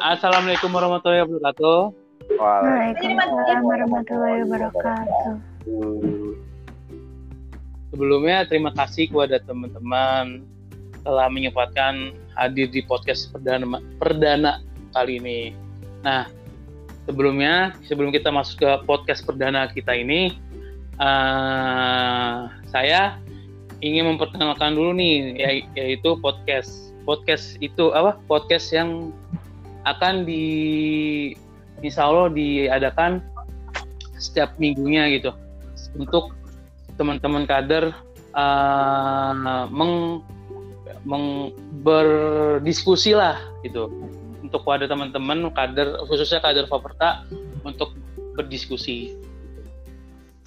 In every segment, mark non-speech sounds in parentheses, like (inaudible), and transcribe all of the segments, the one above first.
Assalamualaikum warahmatullahi wabarakatuh. Waalaikumsalam warahmatullahi wabarakatuh. Sebelumnya terima kasih kepada teman-teman telah menyempatkan hadir di podcast perdana perdana kali ini. Nah, sebelumnya sebelum kita masuk ke podcast perdana kita ini, uh, saya ingin memperkenalkan dulu nih yaitu podcast podcast itu apa podcast yang akan di insya Allah diadakan setiap minggunya gitu. Untuk teman-teman kader uh, meng, meng berdiskusi lah gitu. Untuk pada teman-teman kader khususnya kader Faperta untuk berdiskusi.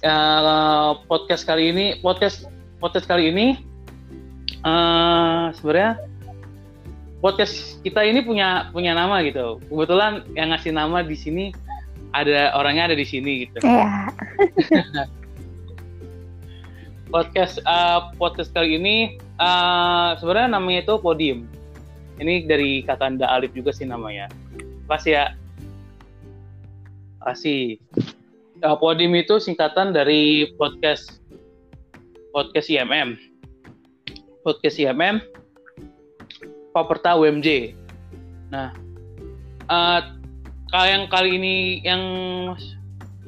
Uh, podcast kali ini podcast podcast kali ini uh, sebenarnya podcast kita ini punya punya nama gitu. Kebetulan yang ngasih nama di sini ada orangnya ada di sini gitu. Iya. (laughs) podcast uh, podcast kali ini uh, sebenarnya namanya itu podium. Ini dari Kakanda Alif juga sih namanya. Pas ya. Kasih. Uh, podium itu singkatan dari podcast podcast IMM. Podcast IMM Paperta UMJ. Nah, uh, yang kali ini yang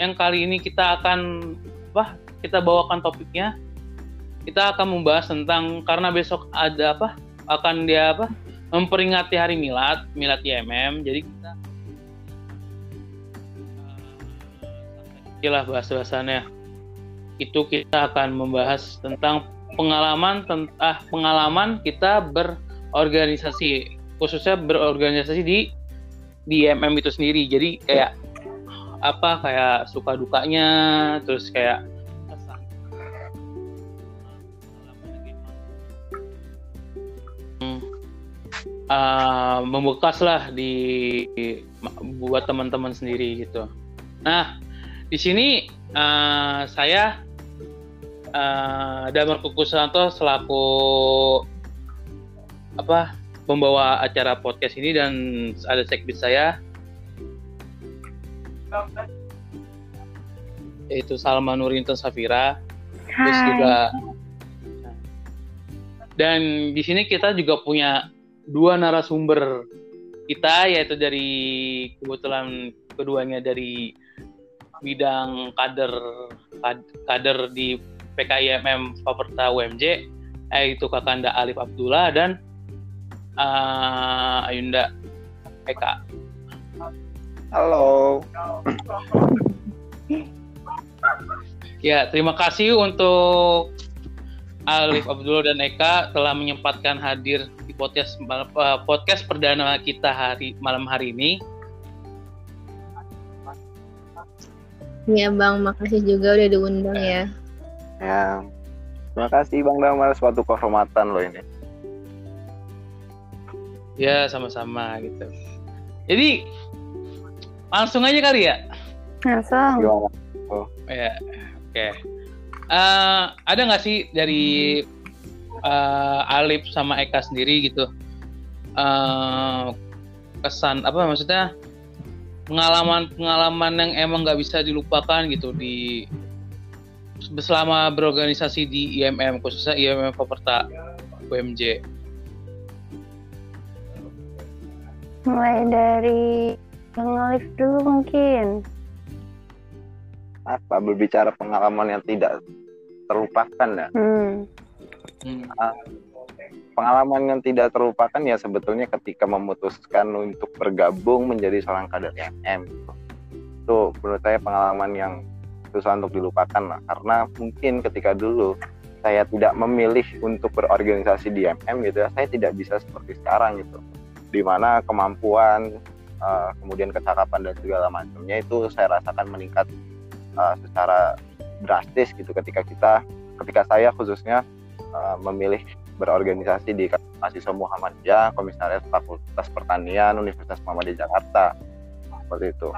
yang kali ini kita akan apa? Kita bawakan topiknya. Kita akan membahas tentang karena besok ada apa? Akan dia apa? Memperingati hari Milad, Milad IMM. Jadi kita Oke bahas-bahasannya. Itu kita akan membahas tentang pengalaman tentang ah, pengalaman kita ber organisasi khususnya berorganisasi di di MM itu sendiri jadi kayak apa kayak suka dukanya terus kayak uh, membekas lah di, buat teman-teman sendiri gitu. Nah di sini uh, saya uh, Damar Kukusanto selaku apa membawa acara podcast ini dan ada sekbid saya. Yaitu Salma Nurinton Safira. Terus juga dan di sini kita juga punya dua narasumber kita yaitu dari kebetulan keduanya dari bidang kader kader di PKIMM Faperta UMJ yaitu Kakanda Alif Abdullah dan uh, Ayunda Eka. Halo. ya, terima kasih untuk Alif Abdullah dan Eka telah menyempatkan hadir di podcast uh, podcast perdana kita hari malam hari ini. Ya Bang, makasih juga udah diundang ya. Ya, terima kasih Bang Damar, suatu kehormatan loh ini. Ya sama-sama gitu. Jadi langsung aja kali ya. Langsung. Oh. Ya, oke. Okay. Uh, eh, ada nggak sih dari uh, Alif sama Eka sendiri gitu uh, kesan apa maksudnya pengalaman-pengalaman yang emang nggak bisa dilupakan gitu di selama berorganisasi di IMM khususnya IMM Faperta UMJ. Mulai dari ngelif dulu mungkin. Apa berbicara pengalaman yang tidak terlupakan ya? Hmm. Uh, pengalaman yang tidak terlupakan ya sebetulnya ketika memutuskan untuk bergabung menjadi seorang kader MM itu menurut saya pengalaman yang susah untuk dilupakan lah. Karena mungkin ketika dulu saya tidak memilih untuk berorganisasi di MM gitu ya saya tidak bisa seperti sekarang gitu di mana kemampuan uh, kemudian kecakapan dan segala macamnya itu saya rasakan meningkat uh, secara drastis gitu ketika kita ketika saya khususnya uh, memilih berorganisasi di mahasiswa Muhammadiyah Komisariat Fakultas Pertanian Universitas Muhammadiyah Jakarta seperti itu.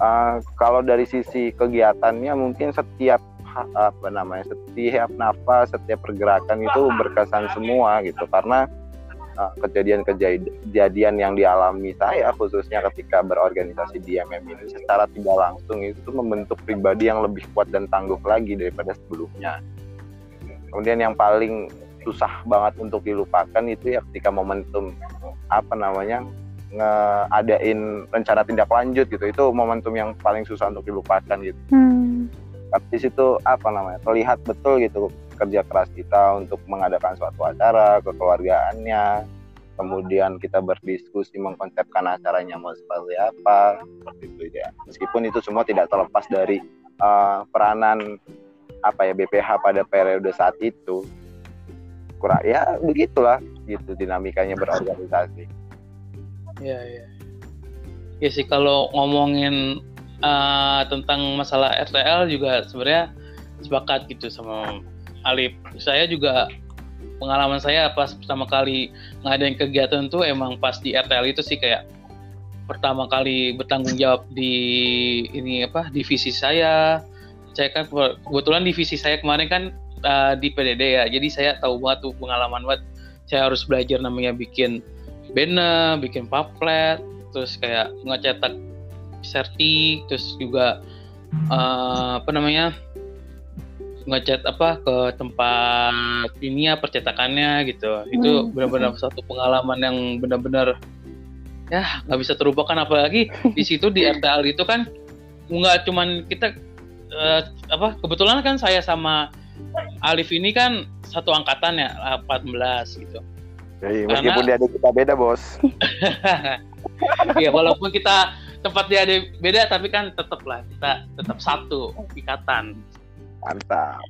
Uh, kalau dari sisi kegiatannya mungkin setiap apa namanya setiap nafas setiap pergerakan itu berkesan semua gitu karena kejadian-kejadian yang dialami saya khususnya ketika berorganisasi di MM ini secara tidak langsung itu membentuk pribadi yang lebih kuat dan tangguh lagi daripada sebelumnya. Kemudian yang paling susah banget untuk dilupakan itu ya ketika momentum apa namanya ngadain rencana tindak lanjut gitu itu momentum yang paling susah untuk dilupakan gitu. Hmm. Di situ apa namanya terlihat betul gitu kerja keras kita untuk mengadakan suatu acara kekeluargaannya. Kemudian kita berdiskusi mengkonsepkan acaranya mau seperti apa seperti itu ya. Meskipun itu semua tidak terlepas dari uh, peranan apa ya BPH pada periode saat itu. Kurang ya begitulah gitu dinamikanya berorganisasi. Ya ya ya sih kalau ngomongin uh, tentang masalah RTL juga sebenarnya sepakat gitu sama Alif saya juga pengalaman saya pas pertama kali ngadain kegiatan tuh emang pas di RTL itu sih kayak pertama kali bertanggung jawab di ini apa divisi saya. Saya kan kebetulan divisi saya kemarin kan uh, di PDD ya. Jadi saya tahu banget tuh pengalaman buat saya harus belajar namanya bikin banner bikin pamflet terus kayak ngecetak serti terus juga uh, apa namanya ngecat apa ke tempat ini ya percetakannya gitu. Itu hmm. benar-benar satu pengalaman yang benar-benar ya nggak bisa terlupakan. Apalagi di situ di RTL itu kan nggak cuman kita uh, apa kebetulan kan saya sama Alif ini kan satu angkatan ya 14 gitu. Jadi, meskipun dia ada kita beda bos. (laughs) Ya walaupun kita tempat dia ada beda tapi kan tetap lah kita tetap satu ikatan mantap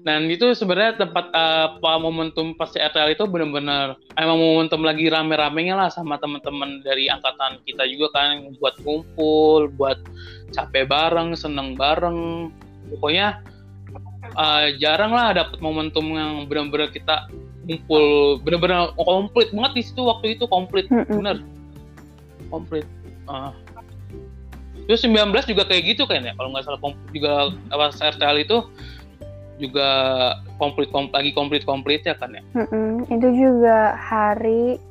dan itu sebenarnya tempat uh, momentum pasti RTL itu benar-benar emang momentum lagi rame-ramenya lah sama teman-teman dari angkatan kita juga kan buat kumpul, buat capek bareng, seneng bareng. Pokoknya uh, jarang lah dapet momentum yang benar-benar kita kumpul benar-benar komplit banget di situ waktu itu komplit mm -hmm. bener komplit. Uh, Terus 19 juga kayak gitu kan ya. Kalau nggak salah juga apa RTL itu juga komplit kom, lagi komplit komplit ya kan ya. Mm-mm, itu juga hari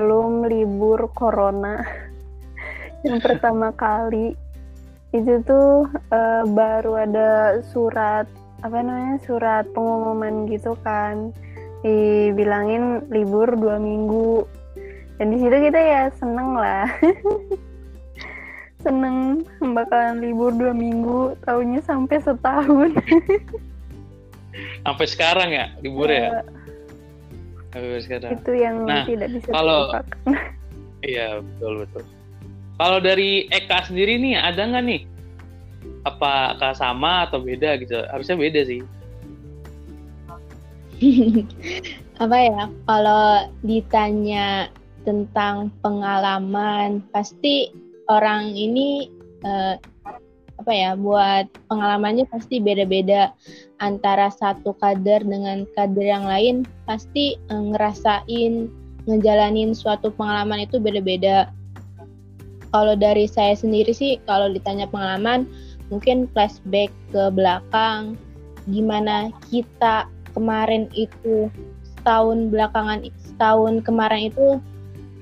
belum libur corona. (laughs) Yang pertama kali. Itu tuh uh, baru ada surat apa namanya surat pengumuman gitu kan. Dibilangin libur dua minggu. Dan di situ kita ya seneng lah (laughs) seneng bakalan libur dua minggu tahunya sampai setahun. Sampai sekarang ya libur ya? Sampai sekarang. Itu yang nah, tidak bisa kalau iya betul betul. Kalau dari Eka sendiri nih ada nggak nih? Apa sama atau beda gitu? Harusnya beda sih. (laughs) Apa ya kalau ditanya tentang pengalaman pasti orang ini uh, apa ya buat pengalamannya pasti beda-beda antara satu kader dengan kader yang lain. Pasti uh, ngerasain ngejalanin suatu pengalaman itu beda-beda. Kalau dari saya sendiri sih kalau ditanya pengalaman mungkin flashback ke belakang gimana kita kemarin itu setahun belakangan setahun kemarin itu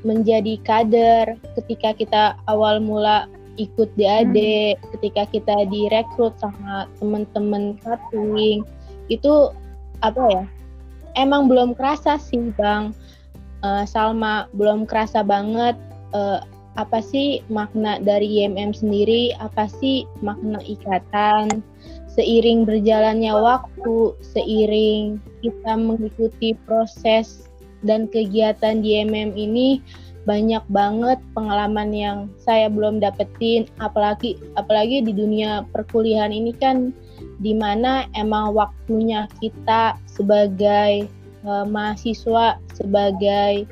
menjadi kader ketika kita awal mula ikut DAD, hmm. ketika kita direkrut sama teman-teman cutting, itu apa ya? Emang belum kerasa sih Bang uh, Salma, belum kerasa banget uh, apa sih makna dari IMM sendiri, apa sih makna ikatan. Seiring berjalannya waktu, seiring kita mengikuti proses dan kegiatan di MM ini banyak banget pengalaman yang saya belum dapetin. Apalagi apalagi di dunia perkuliahan ini kan di mana emang waktunya kita sebagai uh, mahasiswa sebagai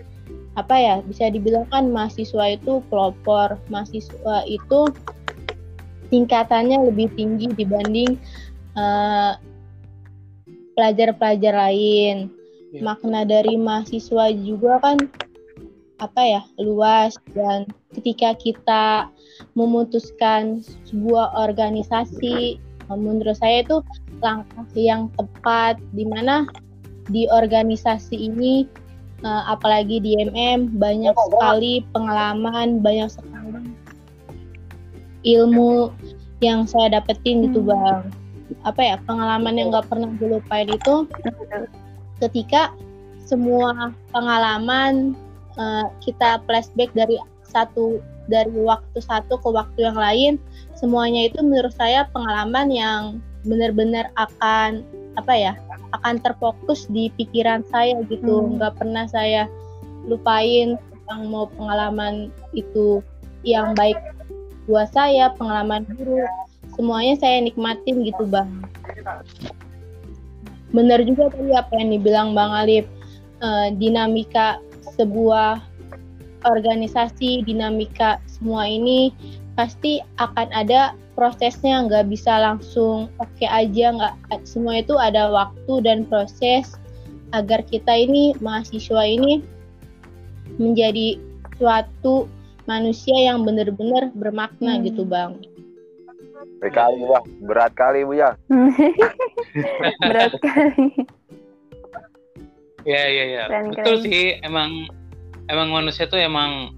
apa ya bisa dibilang kan mahasiswa itu pelopor. Mahasiswa itu tingkatannya lebih tinggi dibanding uh, pelajar-pelajar lain Iya. makna dari mahasiswa juga kan apa ya luas. Dan ketika kita memutuskan sebuah organisasi menurut saya itu langkah yang tepat di mana di organisasi ini uh, apalagi di MM banyak sekali pengalaman banyak sekali ilmu yang saya dapetin gitu hmm. bang. Apa ya pengalaman yang nggak pernah dilupain itu ketika semua pengalaman uh, kita flashback dari satu dari waktu satu ke waktu yang lain semuanya itu menurut saya pengalaman yang benar-benar akan apa ya akan terfokus di pikiran saya gitu. Hmm. nggak pernah saya lupain tentang mau pengalaman itu yang baik buat saya pengalaman buruk. Semuanya saya nikmatin gitu bang benar juga tadi apa yang dibilang bang Alif uh, dinamika sebuah organisasi dinamika semua ini pasti akan ada prosesnya nggak bisa langsung oke okay aja nggak semua itu ada waktu dan proses agar kita ini mahasiswa ini menjadi suatu manusia yang benar-benar bermakna hmm. gitu bang. Berat bu ya, berat kali bu ya. (laughs) berat kali. Ya ya ya, betul sih emang emang manusia tuh emang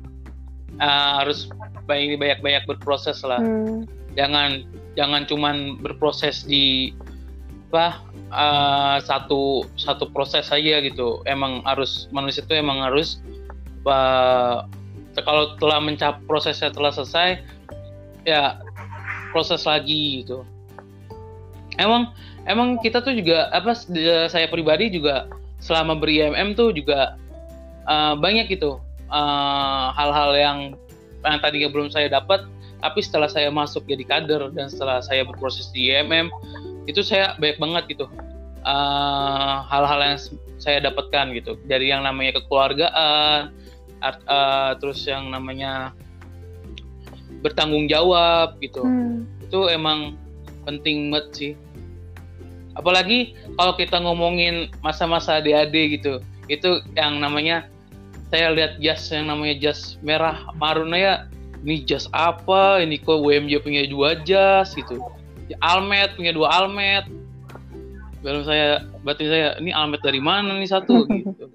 uh, harus banyak banyak banyak berproses lah. Hmm. Jangan jangan cuman berproses di apa uh, satu satu proses saja gitu. Emang harus manusia tuh emang harus uh, kalau telah mencap prosesnya telah selesai ya proses lagi gitu. Emang emang kita tuh juga apa saya pribadi juga selama ber IMM tuh juga uh, banyak gitu uh, hal-hal yang yang tadinya belum saya dapat tapi setelah saya masuk jadi kader dan setelah saya berproses di IMM itu saya banyak banget gitu uh, hal-hal uh, yang saya dapatkan gitu. Dari yang namanya kekeluargaan art, uh, terus yang namanya bertanggung jawab gitu. Hmm. itu emang penting banget sih. Apalagi kalau kita ngomongin masa-masa DAD gitu itu yang namanya saya lihat jas yang namanya jas merah marun ya ini jas apa ini kok WMJ punya dua jas gitu. Almet punya dua Almet. Baru saya berarti saya ini Almet dari mana nih satu (laughs) gitu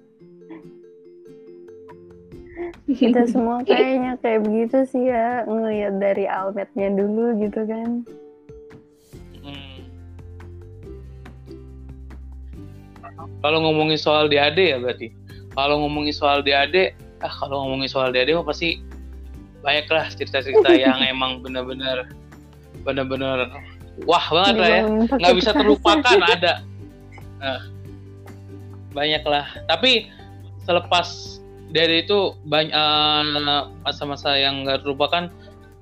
kita semua kayaknya kayak begitu sih ya ngelihat dari Almetnya dulu gitu kan. Hmm. kalau ngomongin soal DAD ya berarti? Kalau ngomongin soal DAD ah kalau ngomongin soal DAD mah pasti banyak lah cerita-cerita (laughs) yang emang bener-bener bener-bener wah banget lah ya. Nggak bisa terlupakan ada. Nah, banyak lah tapi selepas dari itu banyak uh, masa-masa yang nggak terlupakan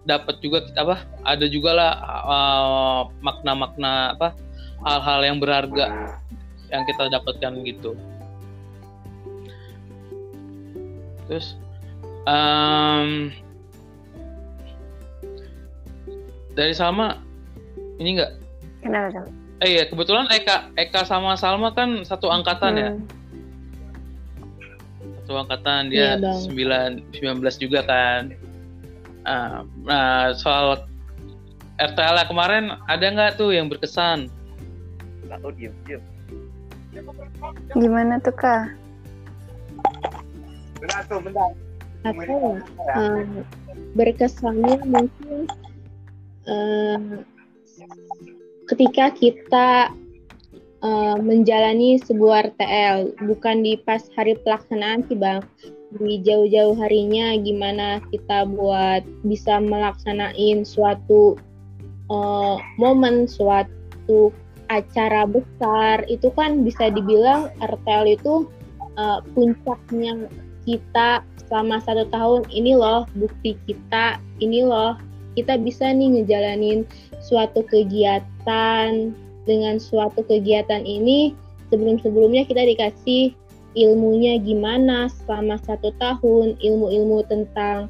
dapat juga kita apa ada juga lah uh, makna-makna apa hal-hal yang berharga yang kita dapatkan gitu terus um, dari Salma ini enggak kenapa eh iya kebetulan Eka Eka sama Salma kan satu angkatan ya? hmm. ya satu angkatan dia iya, sembilan sembilan belas juga kan. Nah, nah soal RTL kemarin ada nggak tuh yang berkesan? Oh diem diem gimana tuh kak? Benar tuh benar apa ya? Um, berkesannya mungkin um, ketika kita uh, menjalani sebuah RTL bukan di pas hari pelaksanaan sih bang. Di jauh-jauh harinya gimana kita buat bisa melaksanain suatu uh, momen suatu acara besar. Itu kan bisa dibilang RTL itu uh, puncaknya kita selama satu tahun. Ini loh bukti kita ini loh kita bisa nih ngejalanin suatu kegiatan dengan suatu kegiatan ini sebelum-sebelumnya kita dikasih ilmunya gimana selama satu tahun ilmu-ilmu tentang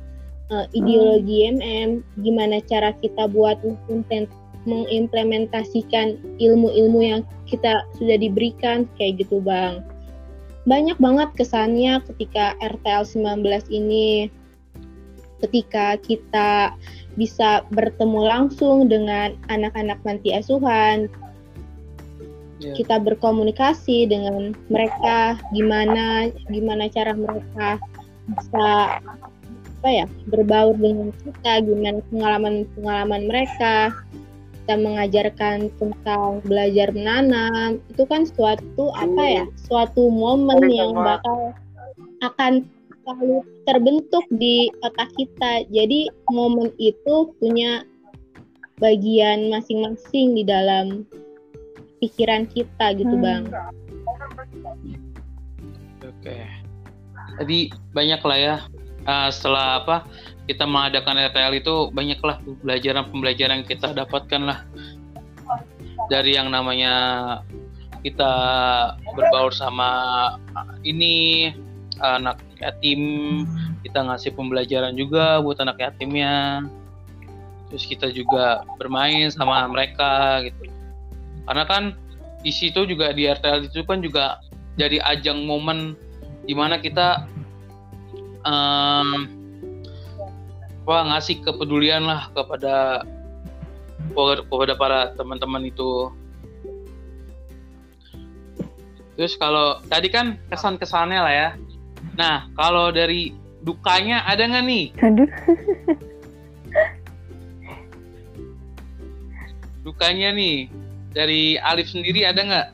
uh, ideologi MM gimana cara kita buat mengimplementasikan ilmu-ilmu yang kita sudah diberikan kayak gitu bang. Banyak banget kesannya ketika RTL 19 ini ketika kita bisa bertemu langsung dengan anak-anak panti asuhan yeah. kita berkomunikasi dengan mereka gimana gimana cara mereka bisa apa ya berbaur dengan kita gimana pengalaman pengalaman mereka kita mengajarkan tentang belajar menanam. Itu kan suatu apa ya suatu momen yang bakal akan selalu terbentuk di otak kita. Jadi momen itu punya bagian masing-masing di dalam pikiran kita gitu hmm. bang. Oke, jadi banyak lah ya uh, setelah apa kita mengadakan RTL itu banyaklah pembelajaran-pembelajaran yang kita dapatkan lah dari yang namanya kita berbaur sama ini anak yatim kita ngasih pembelajaran juga buat anak yatimnya terus kita juga bermain sama mereka gitu karena kan di situ juga di RTL itu kan juga jadi ajang momen di mana kita um, wah ngasih kepedulian lah kepada kepada para teman-teman itu. Terus kalau tadi kan kesan-kesannya lah ya. Nah kalau dari dukanya ada nggak nih? Aduh. Dukanya nih dari Alif sendiri ada nggak?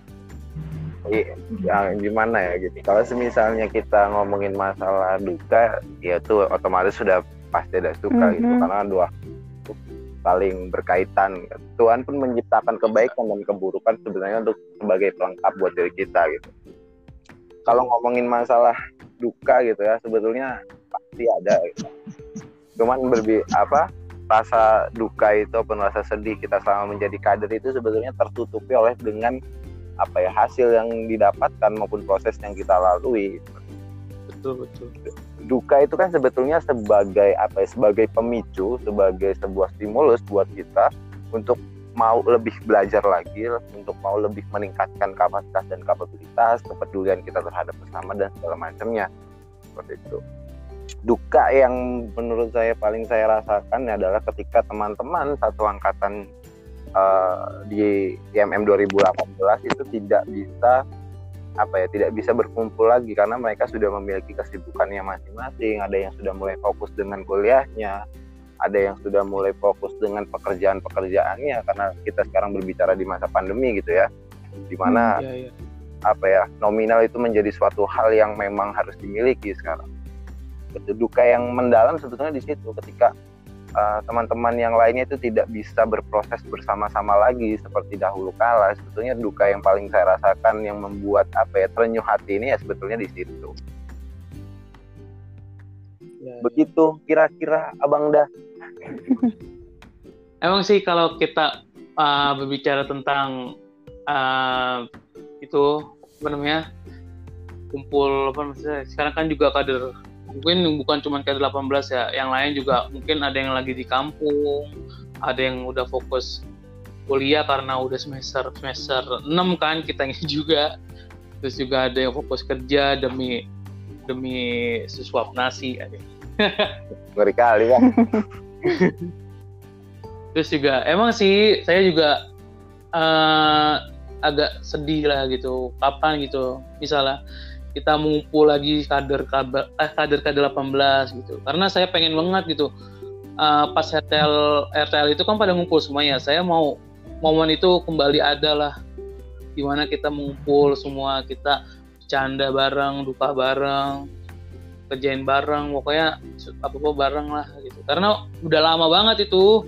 Yang gimana ya gitu. Kalau misalnya kita ngomongin masalah duka, ya tuh otomatis sudah pasti ada suka mm -hmm. gitu karena dua saling berkaitan. Tuhan pun menciptakan kebaikan dan keburukan sebenarnya untuk sebagai pelengkap buat diri kita gitu. Kalau ngomongin masalah duka gitu ya, sebetulnya pasti ada. Gitu. Cuman berbi apa rasa duka itu ataupun rasa sedih kita selama menjadi kader itu sebetulnya tertutupi oleh dengan apa ya hasil yang didapatkan maupun proses yang kita lalui. Betul betul. Duka itu kan sebetulnya sebagai apa ya sebagai pemicu sebagai sebuah stimulus buat kita untuk mau lebih belajar lagi untuk mau lebih meningkatkan kapasitas dan kapabilitas kepedulian kita terhadap bersama dan segala macamnya. Seperti itu duka yang menurut saya paling saya rasakan adalah ketika teman-teman satu angkatan uh, di IMM 2018 itu tidak bisa apa ya tidak bisa berkumpul lagi karena mereka sudah memiliki kesibukannya masing-masing. Ada yang sudah mulai fokus dengan kuliahnya ada yang sudah mulai fokus dengan pekerjaan-pekerjaannya karena kita sekarang berbicara di masa pandemi gitu ya. Di mana hmm, iya, iya. apa ya nominal itu menjadi suatu hal yang memang harus dimiliki sekarang duka yang mendalam sebetulnya di situ ketika uh, teman-teman yang lainnya itu tidak bisa berproses bersama-sama lagi seperti dahulu kala. Sebetulnya duka yang paling saya rasakan yang membuat apa ya terenyuh hati ini ya sebetulnya di situ. Ya, ya. begitu kira-kira abang dah. (laughs) Emang sih kalau kita uh, berbicara tentang uh, itu apa namanya kumpul apa maksudnya sekarang kan juga kader mungkin bukan cuma kayak 18 ya yang lain juga mungkin ada yang lagi di kampung ada yang udah fokus kuliah karena udah semester semester 6 kan kitanya (laughs) juga. Terus juga ada yang fokus kerja demi demi sesuap nasi (laughs) ngeri kali ya (laughs) terus juga emang sih saya juga uh, agak sedih lah gitu kapan gitu misalnya kita mengumpul lagi kader kader eh, kader kader 18 gitu. Karena saya pengen banget gitu. Uh, pas RTL RTL itu kan pada ngumpul semuanya. Saya mau momen itu kembali ada lah. Di mana kita mengumpul semua kita canda bareng duka bareng kerjain bareng pokoknya apa apa bareng lah gitu. Karena udah lama banget itu.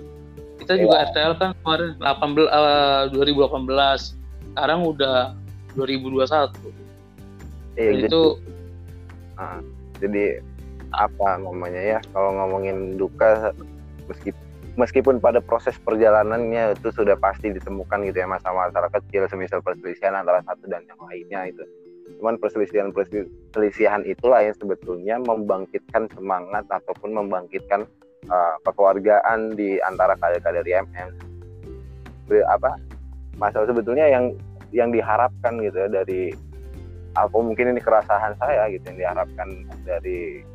Kita juga yeah. RTL kan kemarin 18 uh, 2018 sekarang udah 2021 Iya, itu jadi, nah, jadi apa namanya ya kalau ngomongin duka meskipun meskipun pada proses perjalanannya itu sudah pasti ditemukan gitu ya masalah-masalah kecil semisal perselisihan antara satu dan yang lainnya itu. Cuman perselisihan perselisihan itulah yang sebetulnya membangkitkan semangat ataupun membangkitkan uh, kekeluargaan di antara kader-kader IMM apa masalah sebetulnya yang yang diharapkan gitu ya dari apa mungkin ini kerasahan saya gitu yang diharapkan dari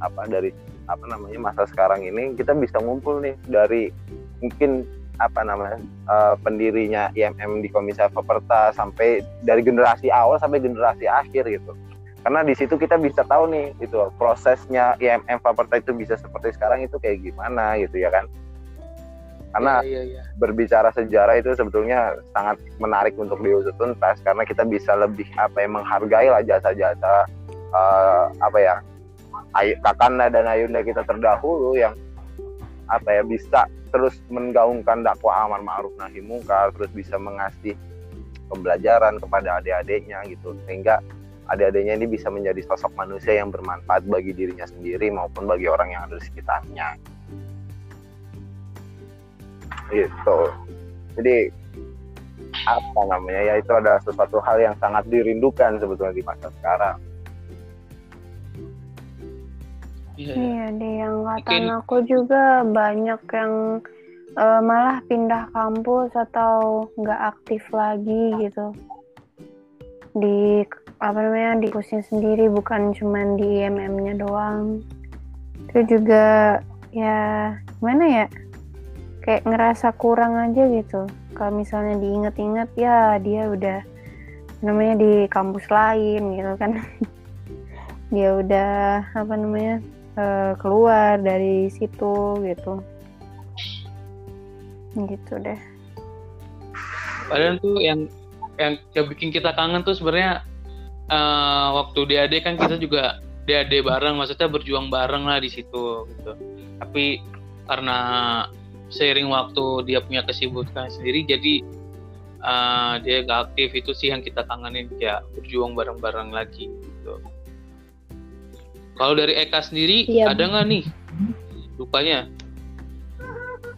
apa dari apa namanya masa sekarang ini kita bisa ngumpul nih dari mungkin apa namanya uh, pendirinya IMM di Komisi Faperta sampai dari generasi awal sampai generasi akhir gitu. Karena di situ kita bisa tahu nih itu prosesnya IMM Faperta itu bisa seperti sekarang itu kayak gimana gitu ya kan karena ya, ya, ya. berbicara sejarah itu sebetulnya sangat menarik untuk diusut tuntas karena kita bisa lebih apa yang menghargai lah jasa-jasa uh, apa ya kakanda dan ayunda kita terdahulu yang apa ya bisa terus menggaungkan dakwah amar ma'ruf nahi mungkar terus bisa mengasih pembelajaran kepada adik-adiknya gitu sehingga adik-adiknya ini bisa menjadi sosok manusia yang bermanfaat bagi dirinya sendiri maupun bagi orang yang ada di sekitarnya gitu. Jadi apa namanya ya itu adalah sesuatu hal yang sangat dirindukan sebetulnya di masa sekarang. Iya, iya. Deh yang angkatan aku juga banyak yang uh, malah pindah kampus atau nggak aktif lagi gitu. Di apa namanya di kampusnya sendiri bukan cuma di IMM-nya doang. Itu juga ya gimana ya kayak ngerasa kurang aja gitu. Kalau misalnya diinget-inget ya dia udah namanya di kampus lain gitu kan. (laughs) Dia udah apa namanya uh, keluar dari situ gitu. Gitu deh. Padahal tuh yang yang, yang bikin kita kangen tuh sebenarnya uh, waktu DAD kan kita juga DAD bareng maksudnya berjuang bareng lah di situ gitu. Tapi karena seiring waktu dia punya kesibukan sendiri jadi uh, dia gak aktif itu sih yang kita kangenin ya berjuang bareng-bareng lagi gitu kalau dari Eka sendiri iya, ada nggak nih dukanya?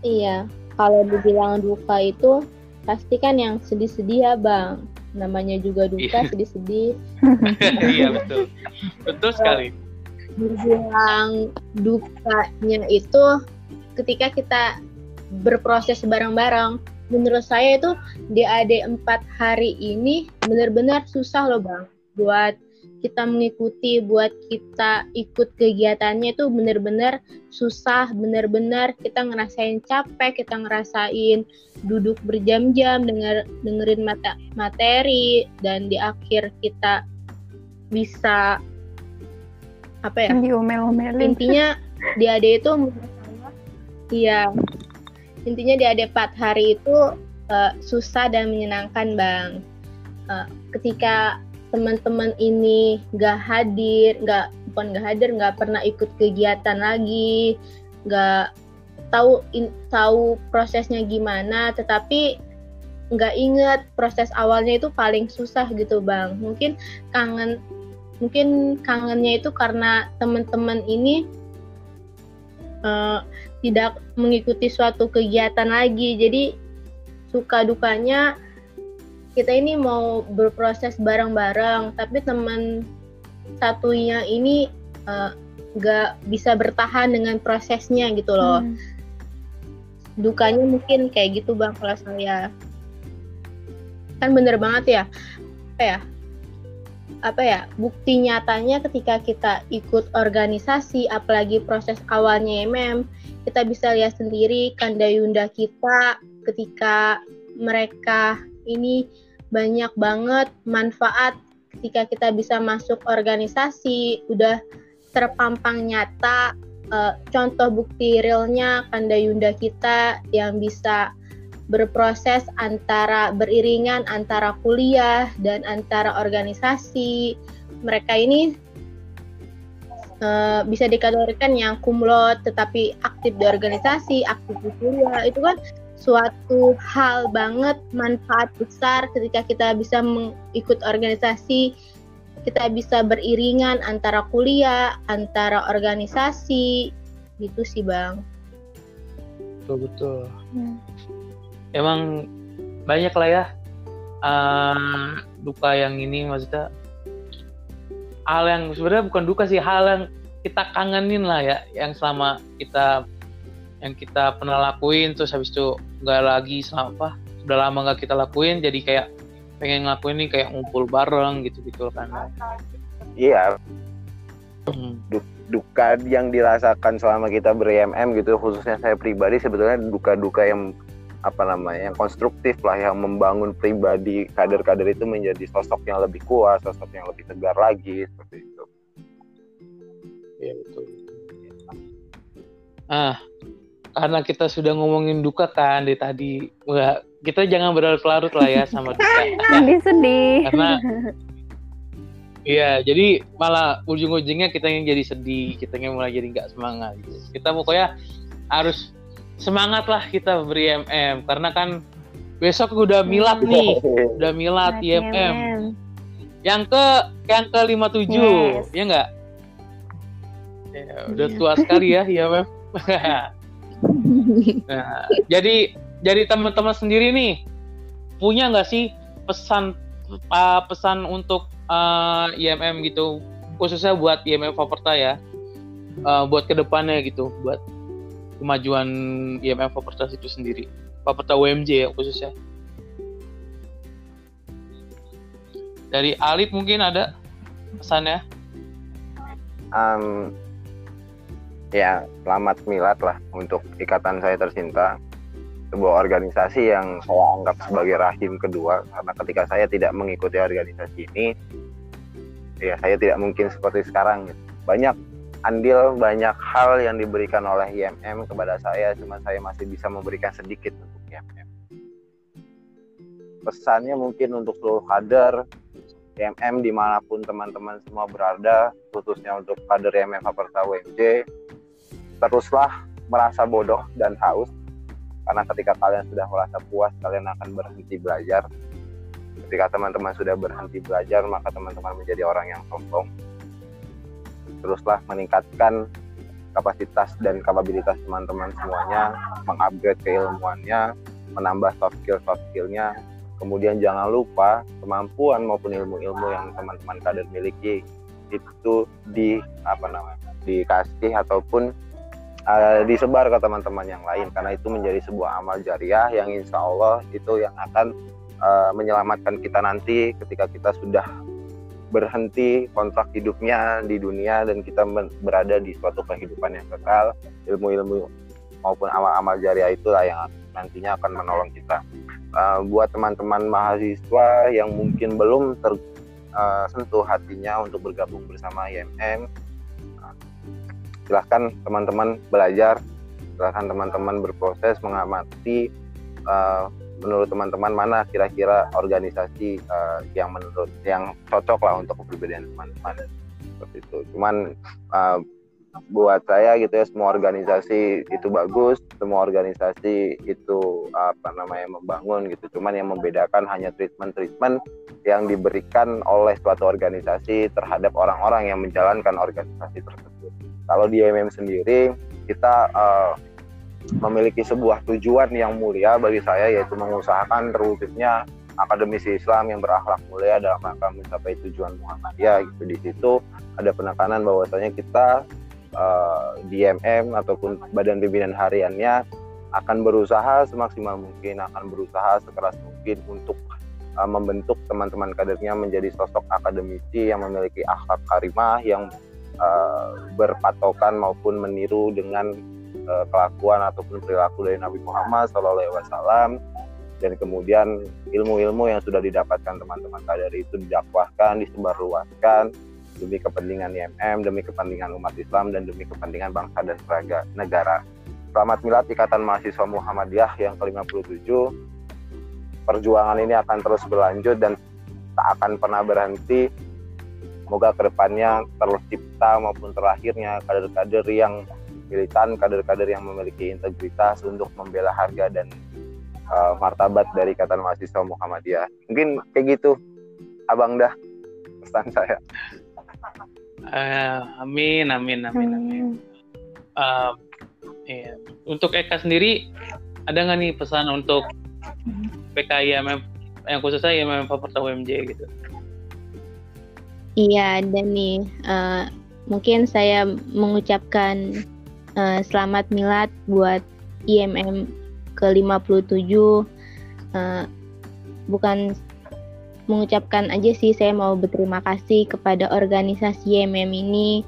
Iya, kalau dibilang duka itu pasti kan yang sedih-sedih ya bang. Namanya juga duka iya. sedih-sedih. (laughs) iya betul, betul sekali. Dibilang dukanya itu ketika kita berproses bareng-bareng. Menurut saya itu di AD 4 hari ini benar-benar susah loh bang buat kita mengikuti buat kita ikut kegiatannya itu benar-benar susah, benar-benar kita ngerasain capek, kita ngerasain duduk berjam-jam denger dengerin mata materi dan di akhir kita bisa apa ya? Diomel-omelin. Intinya di AD itu (laughs) iya. Intinya di AD 4 hari itu uh, susah dan menyenangkan, Bang. Uh, ketika teman-teman ini nggak hadir nggak bukan nggak hadir nggak pernah ikut kegiatan lagi nggak tahu in, tahu prosesnya gimana tetapi nggak inget proses awalnya itu paling susah gitu bang mungkin kangen mungkin kangennya itu karena teman-teman ini uh, tidak mengikuti suatu kegiatan lagi. Jadi suka dukanya kita ini mau berproses bareng-bareng tapi teman satunya ini eh, nggak uh, bisa bertahan dengan prosesnya gitu loh. Hmm. dukanya mungkin kayak gitu bang kalau saya. Kan bener banget ya? Apa ya apa ya bukti nyatanya ketika kita ikut organisasi apalagi proses awalnya MM kita bisa lihat sendiri kandayunda kita ketika mereka ini banyak banget manfaat ketika kita bisa masuk organisasi udah terpampang nyata uh, contoh bukti realnya kanda yunda kita yang bisa berproses antara beriringan antara kuliah dan antara organisasi. Mereka ini uh, bisa dikategorikan yang kumlot tetapi aktif di organisasi aktif di kuliah. Itu kan suatu hal banget manfaat besar ketika kita bisa mengikut organisasi kita bisa beriringan antara kuliah antara organisasi. Gitu sih bang. Betul betul. Hmm. Emang banyak lah ya. Uh, duka yang ini maksudnya hal yang sebenarnya bukan duka sih hal yang kita kangenin lah ya yang selama kita yang kita pernah lakuin terus habis itu nggak lagi selama apa sudah lama nggak kita lakuin jadi kayak pengen ngelakuin ini kayak ngumpul bareng gitu gitu kan. Iya. Hmm. duka yang dirasakan selama kita ber gitu khususnya saya pribadi sebetulnya duka-duka yang apa namanya yang konstruktif lah yang membangun pribadi kader-kader itu menjadi sosok yang lebih kuat sosok yang lebih tegar lagi seperti itu ya betul ah karena kita sudah ngomongin duka kan di tadi Wah, kita jangan berlarut-larut lah ya sama duka (laughs) sedih-sedih karena Iya, jadi malah ujung-ujungnya kita yang jadi sedih, kita yang mulai jadi nggak semangat. Gitu. Kita pokoknya harus semangat lah kita beri IMM karena kan besok udah milat nih, udah milat IMM. Yang ke yang ke 57, yes. ya enggak? Ya, udah iya. tua sekali ya (laughs) IMM. (laughs) nah, jadi jadi teman-teman sendiri nih punya nggak sih pesan uh, pesan untuk uh, IMM gitu khususnya buat IMM Faperta ya uh, buat ke depannya gitu buat kemajuan IMF Propertas itu sendiri. Properta UMJ ya khususnya. Dari Alif mungkin ada pesannya um, ya selamat milad lah untuk ikatan saya tercinta. Sebuah organisasi yang saya anggap sebagai rahim kedua karena ketika saya tidak mengikuti organisasi ini ya saya tidak mungkin seperti sekarang. Banyak andil banyak hal yang diberikan oleh IMM kepada saya, cuma saya masih bisa memberikan sedikit untuk IMM. Pesannya mungkin untuk seluruh kader IMM di mana pun teman-teman semua berada, khususnya untuk kader IMM Faperta WMJ, teruslah merasa bodoh dan haus, karena ketika kalian sudah merasa puas, kalian akan berhenti belajar. Ketika teman-teman sudah berhenti belajar, maka teman-teman menjadi orang yang sombong teruslah meningkatkan kapasitas dan kapabilitas teman-teman semuanya, mengupgrade keilmuannya, menambah soft skill soft skillnya. Kemudian jangan lupa kemampuan maupun ilmu-ilmu yang teman-teman kader miliki itu di apa namanya dikasih ataupun uh, disebar ke teman-teman yang lain karena itu menjadi sebuah amal jariah yang insya Allah itu yang akan uh, menyelamatkan kita nanti ketika kita sudah berhenti kontrak hidupnya di dunia dan kita berada di suatu kehidupan yang kekal. Ilmu-ilmu maupun amal-amal jariah itulah yang nantinya akan menolong kita. Uh, buat teman-teman mahasiswa yang mungkin belum tersentuh uh, hatinya untuk bergabung bersama IMM uh, silahkan teman-teman belajar silahkan teman-teman berproses mengamati uh, menurut teman-teman mana kira-kira organisasi uh, yang menurut yang cocok lah untuk kepribadian teman-teman seperti itu. Cuman uh, buat saya gitu ya semua organisasi itu bagus, semua organisasi itu apa namanya membangun gitu. Cuman yang membedakan hanya treatment-treatment yang diberikan oleh suatu organisasi terhadap orang-orang yang menjalankan organisasi tersebut. Kalau di MM sendiri kita uh, memiliki sebuah tujuan yang mulia bagi saya yaitu mengusahakan terwujudnya akademisi Islam yang berakhlak mulia dalam rangka mencapai tujuan Muhammadiyah. Gitu di situ ada penekanan bahwasanya kita uh, di MM ataupun badan pimpinan hariannya akan berusaha semaksimal mungkin akan berusaha sekeras mungkin untuk uh, membentuk teman-teman kadernya menjadi sosok akademisi yang memiliki akhlak karimah yang uh, berpatokan maupun meniru dengan uh, kelakuan ataupun perilaku dari Nabi Muhammad SAW dan kemudian ilmu-ilmu yang sudah didapatkan teman-teman kader itu didakwahkan, disebarluaskan demi kepentingan IMM, demi kepentingan umat Islam dan demi kepentingan bangsa dan negara. Selamat Milad Ikatan Mahasiswa Muhammadiyah yang ke-57. Perjuangan ini akan terus berlanjut dan tak akan pernah berhenti. Semoga ke depannya tercipta maupun terlahirnya kader-kader yang militan, kader-kader yang memiliki integritas untuk membela harga dan uh, martabat dari Ikatan Mahasiswa Muhammadiyah. Mungkin kayak gitu, Abang dah pesan saya. Uh, amin, amin, amin, amin. Uh, iya. Untuk Eka sendiri, ada nggak nih pesan untuk PKIMM yang khususnya IMM Fakultas UMJ gitu? Iya, ada nih. Uh, mungkin saya mengucapkan uh, selamat milad buat IMM ke-57 uh, bukan mengucapkan aja sih saya mau berterima kasih kepada organisasi IMM ini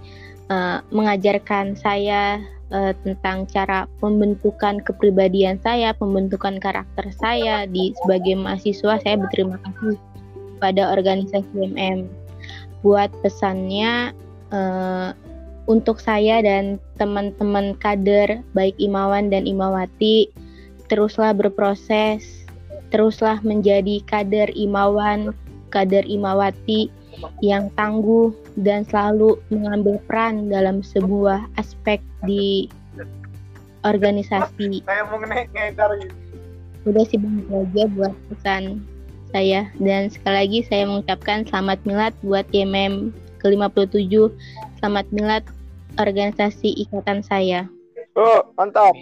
uh, mengajarkan saya uh, tentang cara pembentukan kepribadian saya, pembentukan karakter saya di sebagai mahasiswa. Saya berterima kasih pada organisasi MM buat pesannya uh, untuk saya dan teman-teman kader baik Imawan dan Imawati teruslah berproses, teruslah menjadi kader Imawan, kader Imawati yang tangguh dan selalu mengambil peran dalam sebuah aspek di organisasi. Saya mau Udah sih bang aja buat pesan saya dan sekali lagi saya mengucapkan selamat milad buat YMM ke-57. Selamat milad organisasi ikatan saya. Oh, mantap.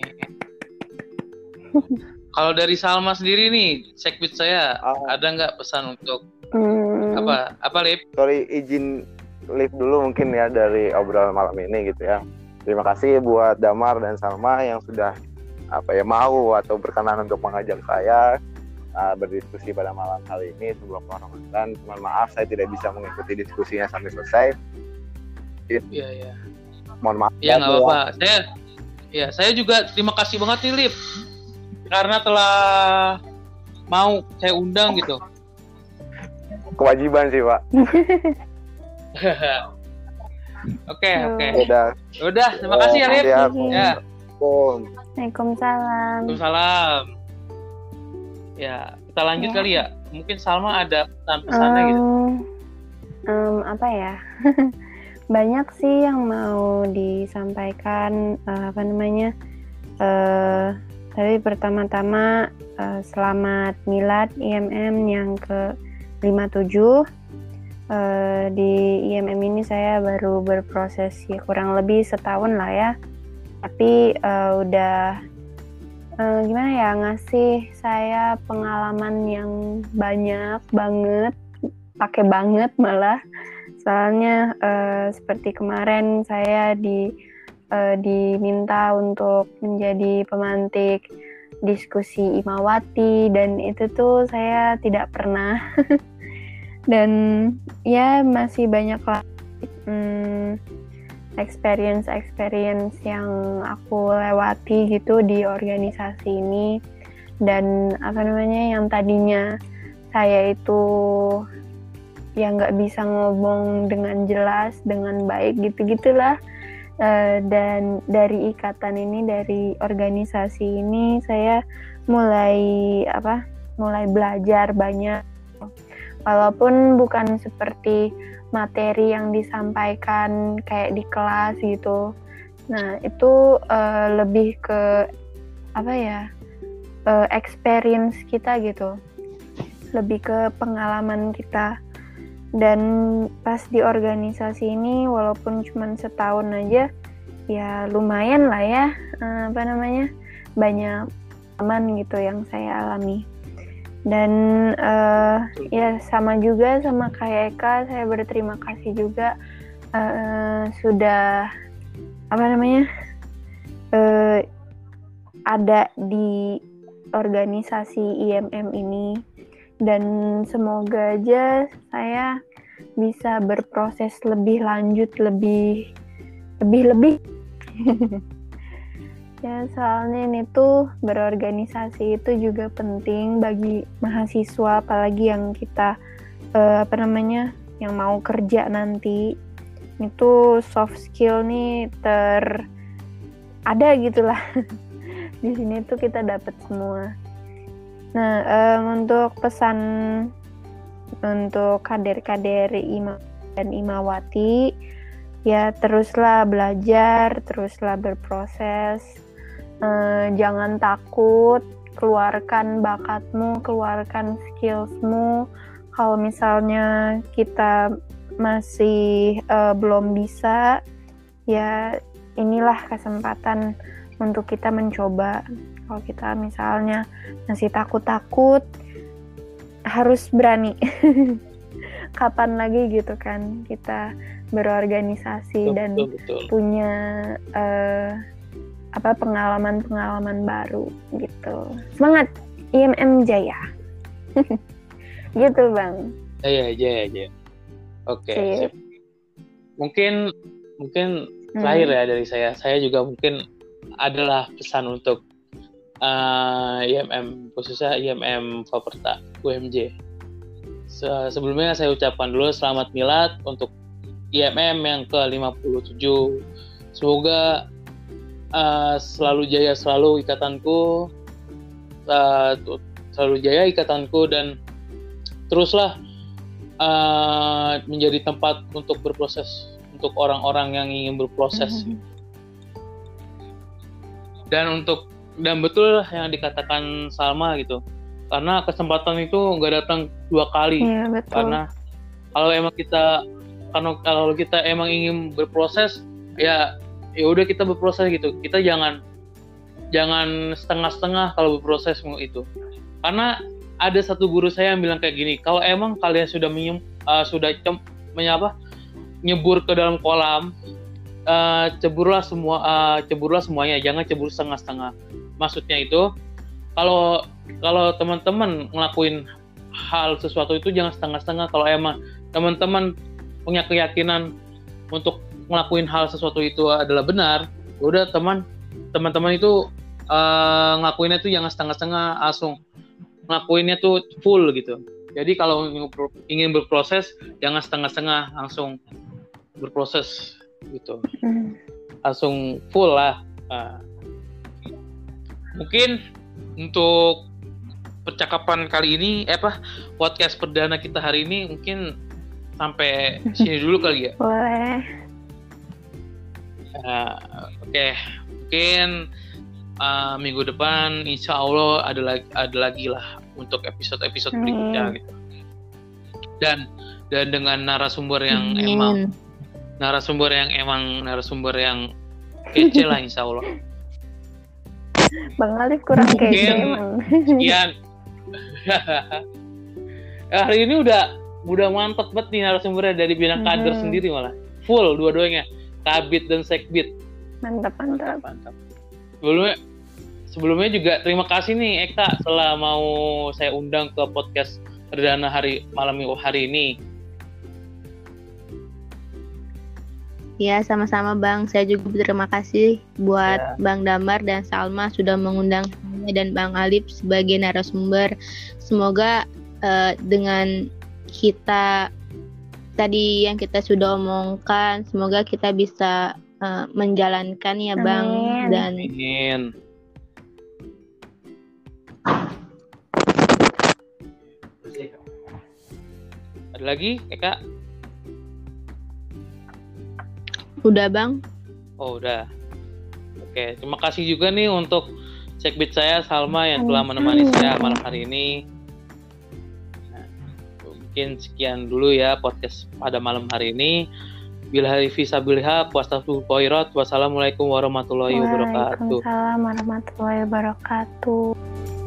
(laughs) Kalau dari Salma sendiri nih, sekbit saya oh. ada nggak pesan untuk Hmm. Apa? Apa Lip? Sorry izin Lip dulu mungkin ya dari obrolan malam ini gitu ya. Terima kasih buat Damar dan Salma yang sudah apa ya mau atau berkenan untuk mengajak saya uh, berdiskusi pada malam kali ini sebelum Ramadan. Cuma maaf saya tidak bisa mengikuti diskusinya sampai selesai. Iya iya. Mohon maaf. Iya nggak apa-apa. Saya ya saya juga terima kasih banget nih Lip. Karena telah mau saya undang gitu. Kewajiban sih pak. (laughs) Oke oke. Udah udah terima kasih ya Lip. Ya Waalaikumsalam. Waalaikumsalam. Ya kita lanjut ya. kali ya. Mungkin Salma ada pesan-pesannya um, gitu um, apa ya (laughs) banyak sih yang mau disampaikan uh, apa namanya uh, tapi pertama-tama uh, selamat milad IMM yang ke 57 uh, di IMM ini saya baru berproses ya kurang lebih setahun lah ya. Tapi uh, udah uh, gimana ya ngasih saya pengalaman yang banyak banget pakai banget malah soalnya uh, seperti kemarin saya di uh, diminta untuk menjadi pemantik diskusi Imawati dan itu tuh saya tidak pernah. (laughs) Dan ya masih banyak hmm, experience experience yang aku lewati gitu di organisasi ini. Dan apa namanya yang tadinya saya itu yang nggak bisa ngomong dengan jelas dengan baik gitu gitulah uh, dan dari ikatan ini dari organisasi ini saya mulai apa mulai belajar banyak. Walaupun bukan seperti materi yang disampaikan kayak di kelas gitu. Nah itu uh, lebih ke apa ya uh, experience kita gitu. Lebih ke pengalaman kita dan pas di organisasi ini walaupun cuma setahun aja ya lumayan lah ya uh, apa namanya banyak aman gitu yang saya alami. Dan uh, ya sama juga sama kayak Eka saya berterima kasih juga uh, sudah apa namanya uh, ada di organisasi IMM ini dan semoga aja saya bisa berproses lebih lanjut lebih lebih lebih (laughs) Ya, soalnya ini tuh berorganisasi itu juga penting bagi mahasiswa apalagi yang kita uh, apa namanya yang mau kerja nanti. Itu soft skill nih ter ada gitulah. (laughs) Di sini tuh kita dapat semua. Nah, um, untuk pesan untuk kader-kader Ima dan Imawati ya teruslah belajar, teruslah berproses. Uh, jangan takut keluarkan bakatmu keluarkan skillsmu. Kalau misalnya kita masih uh, belum bisa ya inilah kesempatan untuk kita mencoba kalau kita misalnya masih takut-takut harus berani (laughs) kapan lagi gitu kan kita berorganisasi betul, dan betul. punya uh, apa pengalaman-pengalaman baru gitu. Semangat IMM Jaya. (laughs) gitu, Bang. Jaya, Jaya, Jaya. Oke. Okay. Mungkin mungkin hmm. terakhir ya dari saya saya juga mungkin adalah pesan untuk uh, IMM khususnya IMM Faperta UMJ Se sebelumnya saya ucapkan dulu selamat milad untuk IMM yang ke-57 semoga uh, selalu jaya selalu ikatanku uh, selalu jaya ikatanku dan teruslah uh, menjadi tempat untuk berproses untuk orang-orang yang ingin berproses mm (laughs) -hmm. dan untuk dan betul yang dikatakan Salma gitu. Karena kesempatan itu nggak datang dua kali. Yeah, betul. karena kalau emang kita kalau kalau kita emang ingin berproses ya ya udah kita berproses gitu. Kita jangan jangan setengah-setengah kalau berproses itu. Karena ada satu guru saya yang bilang kayak gini kalau emang kalian sudah menyem, uh, sudah cem, menyapa nyebur ke dalam kolam uh, ceburlah semua uh, ceburlah semuanya. Jangan cebur setengah-setengah maksudnya itu kalau kalau teman-teman ngelakuin hal sesuatu itu jangan setengah-setengah. Kalau emang teman-teman punya keyakinan untuk ngelakuin hal sesuatu itu adalah benar ya udah teman teman-teman itu uh, ngelakuinnya itu jangan setengah-setengah langsung ngelakuinnya tuh full gitu. Jadi kalau ingin berproses jangan setengah-setengah langsung berproses gitu. Hmm. langsung full lah. Uh, mungkin untuk percakapan kali ini eh apa podcast perdana kita hari ini mungkin sampai (laughs) sini dulu kali ya boleh uh, oke okay. mungkin uh, minggu depan insya Allah ada lagi ada lagi lah untuk episode episode berikutnya gitu dan dan dengan narasumber yang hmm. emang narasumber yang emang narasumber yang kece lah insya Allah. (laughs) Bang Alif kurang kece emang. Sekian. (laughs) hari ini udah udah mantep banget nih narasumbernya dari bidang kader hmm. sendiri malah. Full dua-duanya. Kabit dan sekbit. Mantap. Mantap mantap. Sebelumnya sebelumnya juga terima kasih nih Eka setelah mau saya undang ke podcast perdana hari malam hari ini Ya, sama-sama Bang. Saya juga berterima kasih buat ya. Bang Damar dan Salma sudah mengundang saya dan Bang Alip sebagai narasumber. Semoga uh, dengan kita tadi yang kita sudah omongkan, semoga kita bisa uh, menjalankan ya Bang Amin. dan Amin. Ada lagi, Eka? Udah bang. Oh udah. Oke, terima kasih juga nih untuk cekbit saya Salma yang telah menemani saya malam hari ini. Nah, mungkin sekian dulu ya podcast pada malam hari ini. Bila hari visa bilha, puasa poirot. Wassalamualaikum warahmatullahi wabarakatuh. Waalaikumsalam warahmatullahi wabarakatuh.